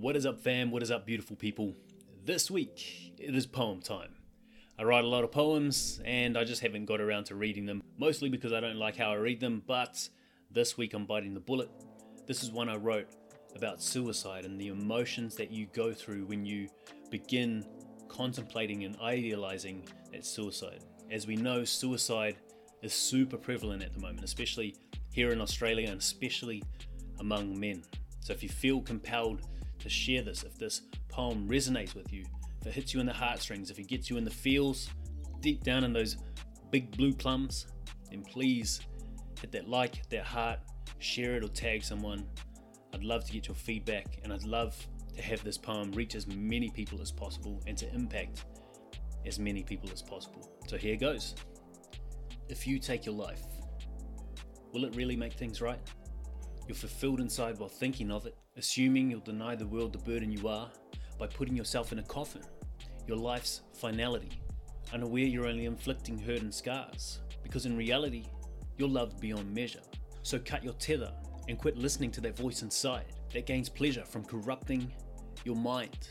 What is up, fam? What is up, beautiful people? This week, it is poem time. I write a lot of poems and I just haven't got around to reading them, mostly because I don't like how I read them, but this week I'm biting the bullet. This is one I wrote about suicide and the emotions that you go through when you begin contemplating and idealizing that suicide. As we know, suicide is super prevalent at the moment, especially here in Australia and especially among men. So if you feel compelled to share this, if this poem resonates with you, if it hits you in the heartstrings, if it gets you in the feels, deep down in those big blue plums, then please hit that like, hit that heart, share it or tag someone. I'd love to get your feedback and I'd love to have this poem reach as many people as possible and to impact as many people as possible. So here goes. If you take your life, will it really make things right? You're fulfilled inside while thinking of it, assuming you'll deny the world the burden you are by putting yourself in a coffin, your life's finality, unaware you're only inflicting hurt and scars, because in reality, you're loved beyond measure. So cut your tether and quit listening to that voice inside that gains pleasure from corrupting your mind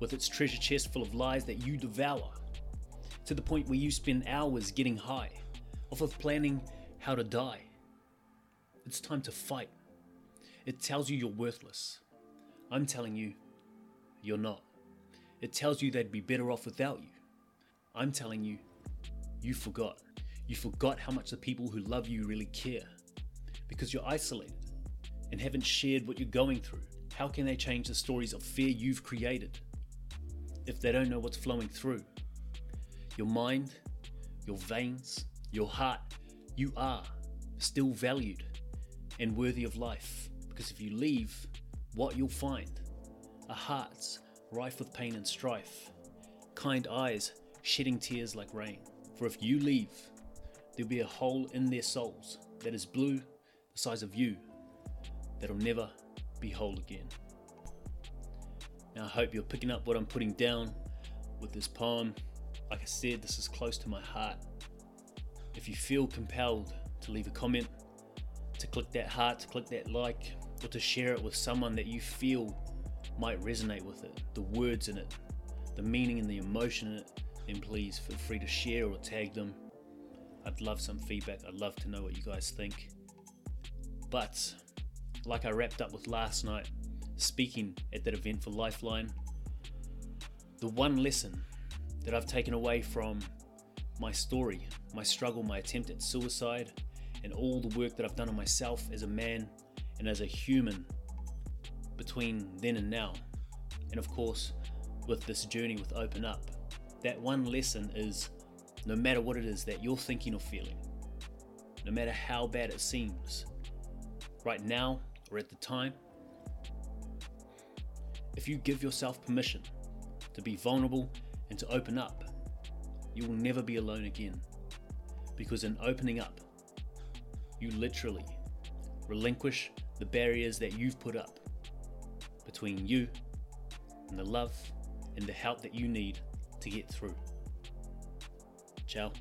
with its treasure chest full of lies that you devour to the point where you spend hours getting high off of planning how to die. It's time to fight. It tells you you're worthless. I'm telling you, you're not. It tells you they'd be better off without you. I'm telling you, you forgot. You forgot how much the people who love you really care. Because you're isolated and haven't shared what you're going through. How can they change the stories of fear you've created if they don't know what's flowing through? Your mind, your veins, your heart, you are still valued and worthy of life. Because if you leave, what you'll find are hearts rife with pain and strife, kind eyes shedding tears like rain. For if you leave, there'll be a hole in their souls that is blue, the size of you, that'll never be whole again. Now, I hope you're picking up what I'm putting down with this poem. Like I said, this is close to my heart. If you feel compelled to leave a comment, to click that heart, to click that like, or to share it with someone that you feel might resonate with it, the words in it, the meaning and the emotion in it, then please feel free to share or tag them. I'd love some feedback. I'd love to know what you guys think. But, like I wrapped up with last night, speaking at that event for Lifeline, the one lesson that I've taken away from my story, my struggle, my attempt at suicide, and all the work that I've done on myself as a man and as a human between then and now. And of course, with this journey with Open Up, that one lesson is no matter what it is that you're thinking or feeling, no matter how bad it seems, right now or at the time, if you give yourself permission to be vulnerable and to open up, you will never be alone again. Because in opening up, you literally relinquish the barriers that you've put up between you and the love and the help that you need to get through. Ciao.